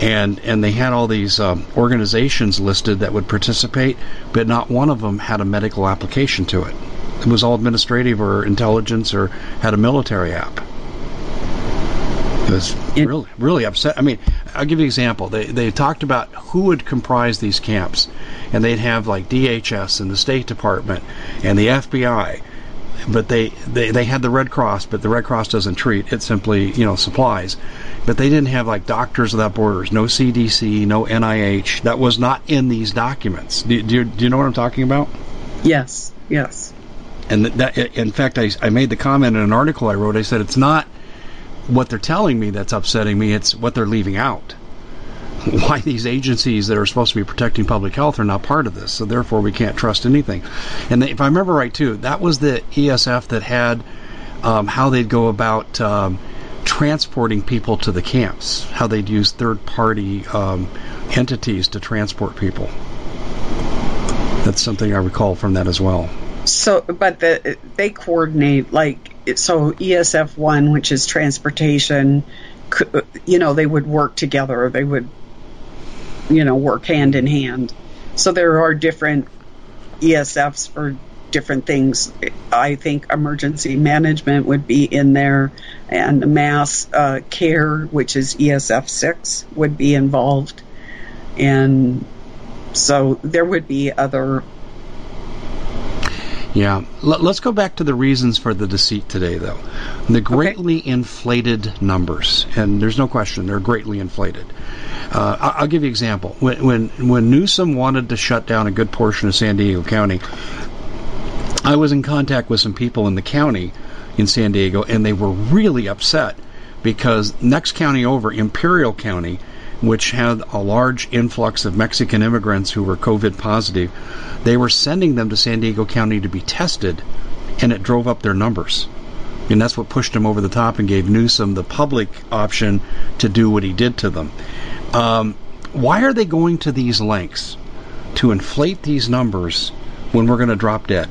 Speaker 1: And, and they had all these um, organizations listed that would participate, but not one of them had a medical application to it. It was all administrative or intelligence or had a military app. It really, really upset. I mean, I'll give you an example. They they talked about who would comprise these camps, and they'd have like DHS and the State Department and the FBI, but they, they they had the Red Cross, but the Red Cross doesn't treat; it simply you know supplies. But they didn't have like Doctors Without Borders, no CDC, no NIH. That was not in these documents. Do, do, you, do you know what I'm talking about?
Speaker 2: Yes, yes.
Speaker 1: And that, in fact, I, I made the comment in an article I wrote. I said it's not what they're telling me that's upsetting me, it's what they're leaving out. Why these agencies that are supposed to be protecting public health are not part of this, so therefore we can't trust anything. And if I remember right, too, that was the ESF that had um, how they'd go about um, transporting people to the camps, how they'd use third party um, entities to transport people. That's something I recall from that as well.
Speaker 2: So, but the, they coordinate like so ESF one, which is transportation, you know, they would work together. They would, you know, work hand in hand. So there are different ESFs for different things. I think emergency management would be in there, and mass uh, care, which is ESF six, would be involved, and so there would be other
Speaker 1: yeah. L- let's go back to the reasons for the deceit today, though. The greatly okay. inflated numbers, and there's no question they're greatly inflated. Uh, I'll give you an example. When, when when Newsom wanted to shut down a good portion of San Diego County, I was in contact with some people in the county in San Diego, and they were really upset because next county over, Imperial County, which had a large influx of Mexican immigrants who were COVID positive, they were sending them to San Diego County to be tested, and it drove up their numbers. And that's what pushed him over the top and gave Newsom the public option to do what he did to them. Um, why are they going to these lengths to inflate these numbers when we're going to drop dead?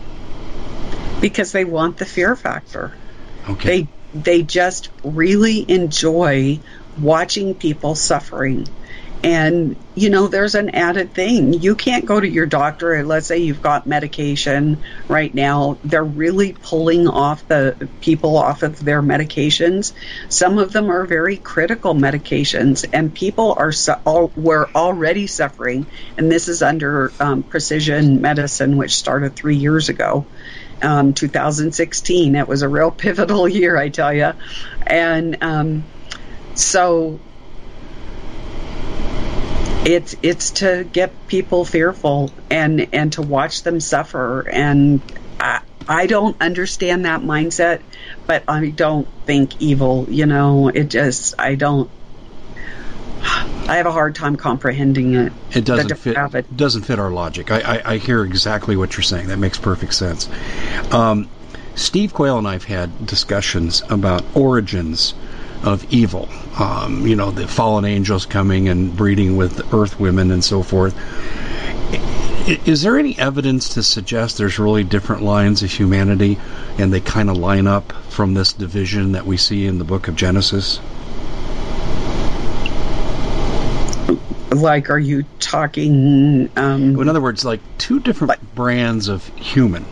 Speaker 2: Because they want the fear factor.
Speaker 1: Okay.
Speaker 2: They they just really enjoy watching people suffering. And, you know, there's an added thing. You can't go to your doctor and let's say you've got medication right now. They're really pulling off the people off of their medications. Some of them are very critical medications and people are, su- all, were already suffering. And this is under um, precision medicine, which started three years ago. Um, 2016. It was a real pivotal year, I tell you. And, um, so it's it's to get people fearful and and to watch them suffer and I, I don't understand that mindset but I don't think evil you know it just I don't I have a hard time comprehending it.
Speaker 1: It doesn't fit. It doesn't fit our logic. I, I, I, hear exactly what you're saying. That makes perfect sense. Um, Steve Quayle and I've had discussions about origins of evil. Um, you know, the fallen angels coming and breeding with earth women and so forth. Is there any evidence to suggest there's really different lines of humanity and they kind of line up from this division that we see in the book of Genesis?
Speaker 2: Like, are you talking? Um,
Speaker 1: in other words, like two different like, brands of human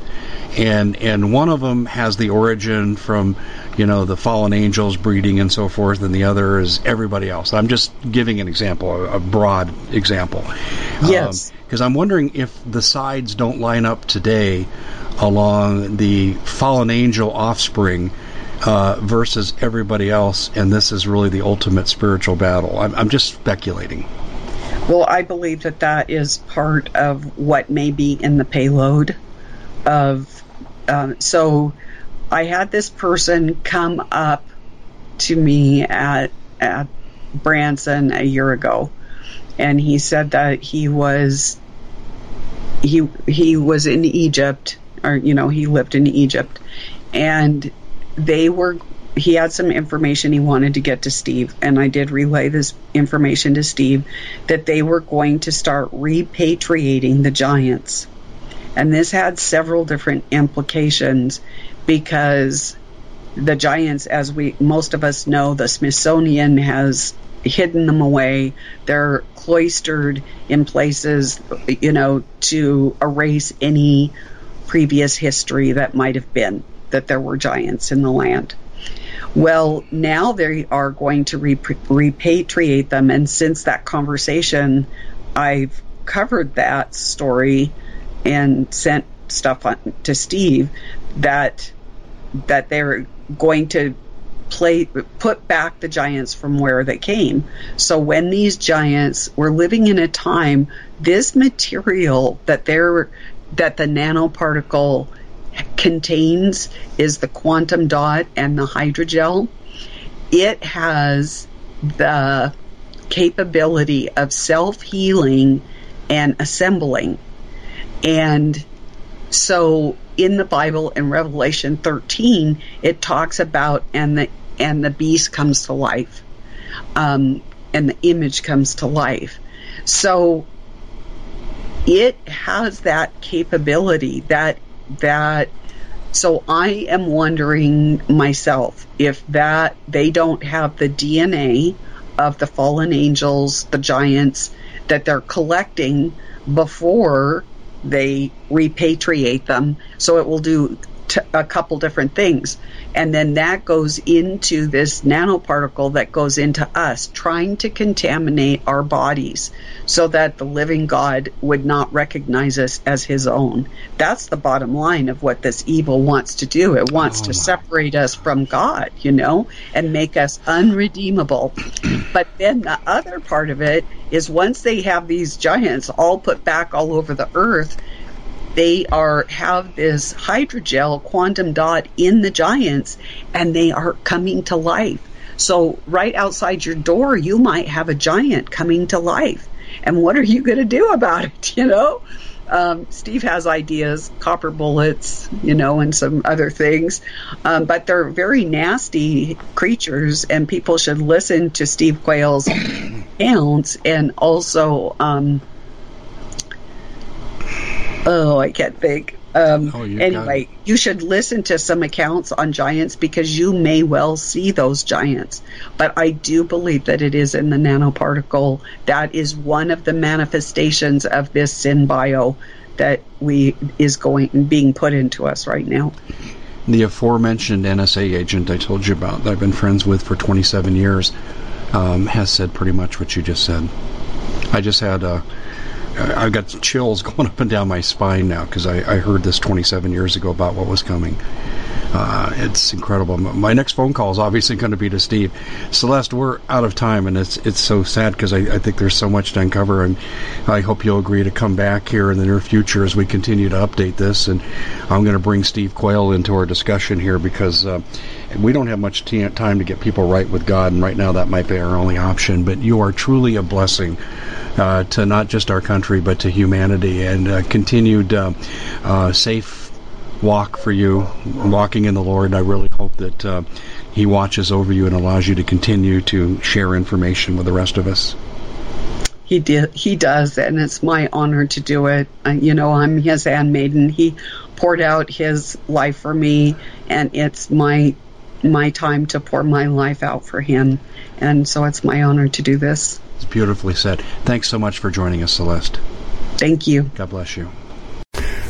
Speaker 1: and and one of them has the origin from you know the fallen angels breeding and so forth, and the other is everybody else. I'm just giving an example, a, broad example.
Speaker 2: Yes.
Speaker 1: Because um, I'm wondering if the sides don't line up today along the fallen angel offspring. Uh, versus everybody else, and this is really the ultimate spiritual battle. I'm, I'm just speculating.
Speaker 2: Well, I believe that that is part of what may be in the payload of um, so I had this person come up to me at at Branson a year ago, and he said that he was he he was in Egypt, or you know he lived in Egypt, and they were he had some information he wanted to get to Steve, and I did relay this information to Steve that they were going to start repatriating the giants. And this had several different implications because the giants, as we most of us know, the Smithsonian has hidden them away. They're cloistered in places, you know, to erase any previous history that might have been that there were giants in the land. Well, now they are going to repatriate them, and since that conversation, I've covered that story and sent stuff on, to Steve that that they're going to play put back the giants from where they came. So when these giants were living in a time, this material that they're that the nanoparticle contains is the quantum dot and the hydrogel. It has the capability of self healing and assembling. And so in the Bible in Revelation 13, it talks about and the and the beast comes to life, um, and the image comes to life. So it has that capability that that so I am wondering myself if that they don't have the DNA of the fallen angels, the giants that they're collecting before they repatriate them. So it will do t- a couple different things. And then that goes into this nanoparticle that goes into us, trying to contaminate our bodies so that the living God would not recognize us as his own. That's the bottom line of what this evil wants to do. It wants oh to separate us from God, you know, and make us unredeemable. but then the other part of it is once they have these giants all put back all over the earth, they are have this hydrogel quantum dot in the giants and they are coming to life. So right outside your door you might have a giant coming to life. And what are you going to do about it, you know? Um, Steve has ideas, copper bullets, you know, and some other things. Um, but they're very nasty creatures, and people should listen to Steve Quayle's accounts and also um, oh, I can't think. Um, oh, anyway, you should listen to some accounts on giants because you may well see those giants. But I do believe that it is in the nanoparticle. That is one of the manifestations of this synbio that we is going being put into us right now.
Speaker 1: The aforementioned NSA agent I told you about that I've been friends with for 27 years um, has said pretty much what you just said. I just had a I've got chills going up and down my spine now because I, I, heard this 27 years ago about what was coming. Uh, it's incredible. My next phone call is obviously going to be to Steve. Celeste, we're out of time, and it's it's so sad because I, I, think there's so much to uncover, and I hope you'll agree to come back here in the near future as we continue to update this. And I'm going to bring Steve Quayle into our discussion here because uh, we don't have much t- time to get people right with God, and right now that might be our only option. But you are truly a blessing uh, to not just our country but to humanity, and uh, continued uh, uh, safe walk for you, walking in the Lord. I really hope that uh, He watches over you and allows you to continue to share information with the rest of us.
Speaker 2: He did. He does, and it's my honor to do it. Uh, you know, I'm his handmaiden. He poured out his life for me, and it's my my time to pour my life out for him. And so it's my honor to do this.
Speaker 1: It's beautifully said. Thanks so much for joining us, Celeste.
Speaker 2: Thank you.
Speaker 1: God bless you.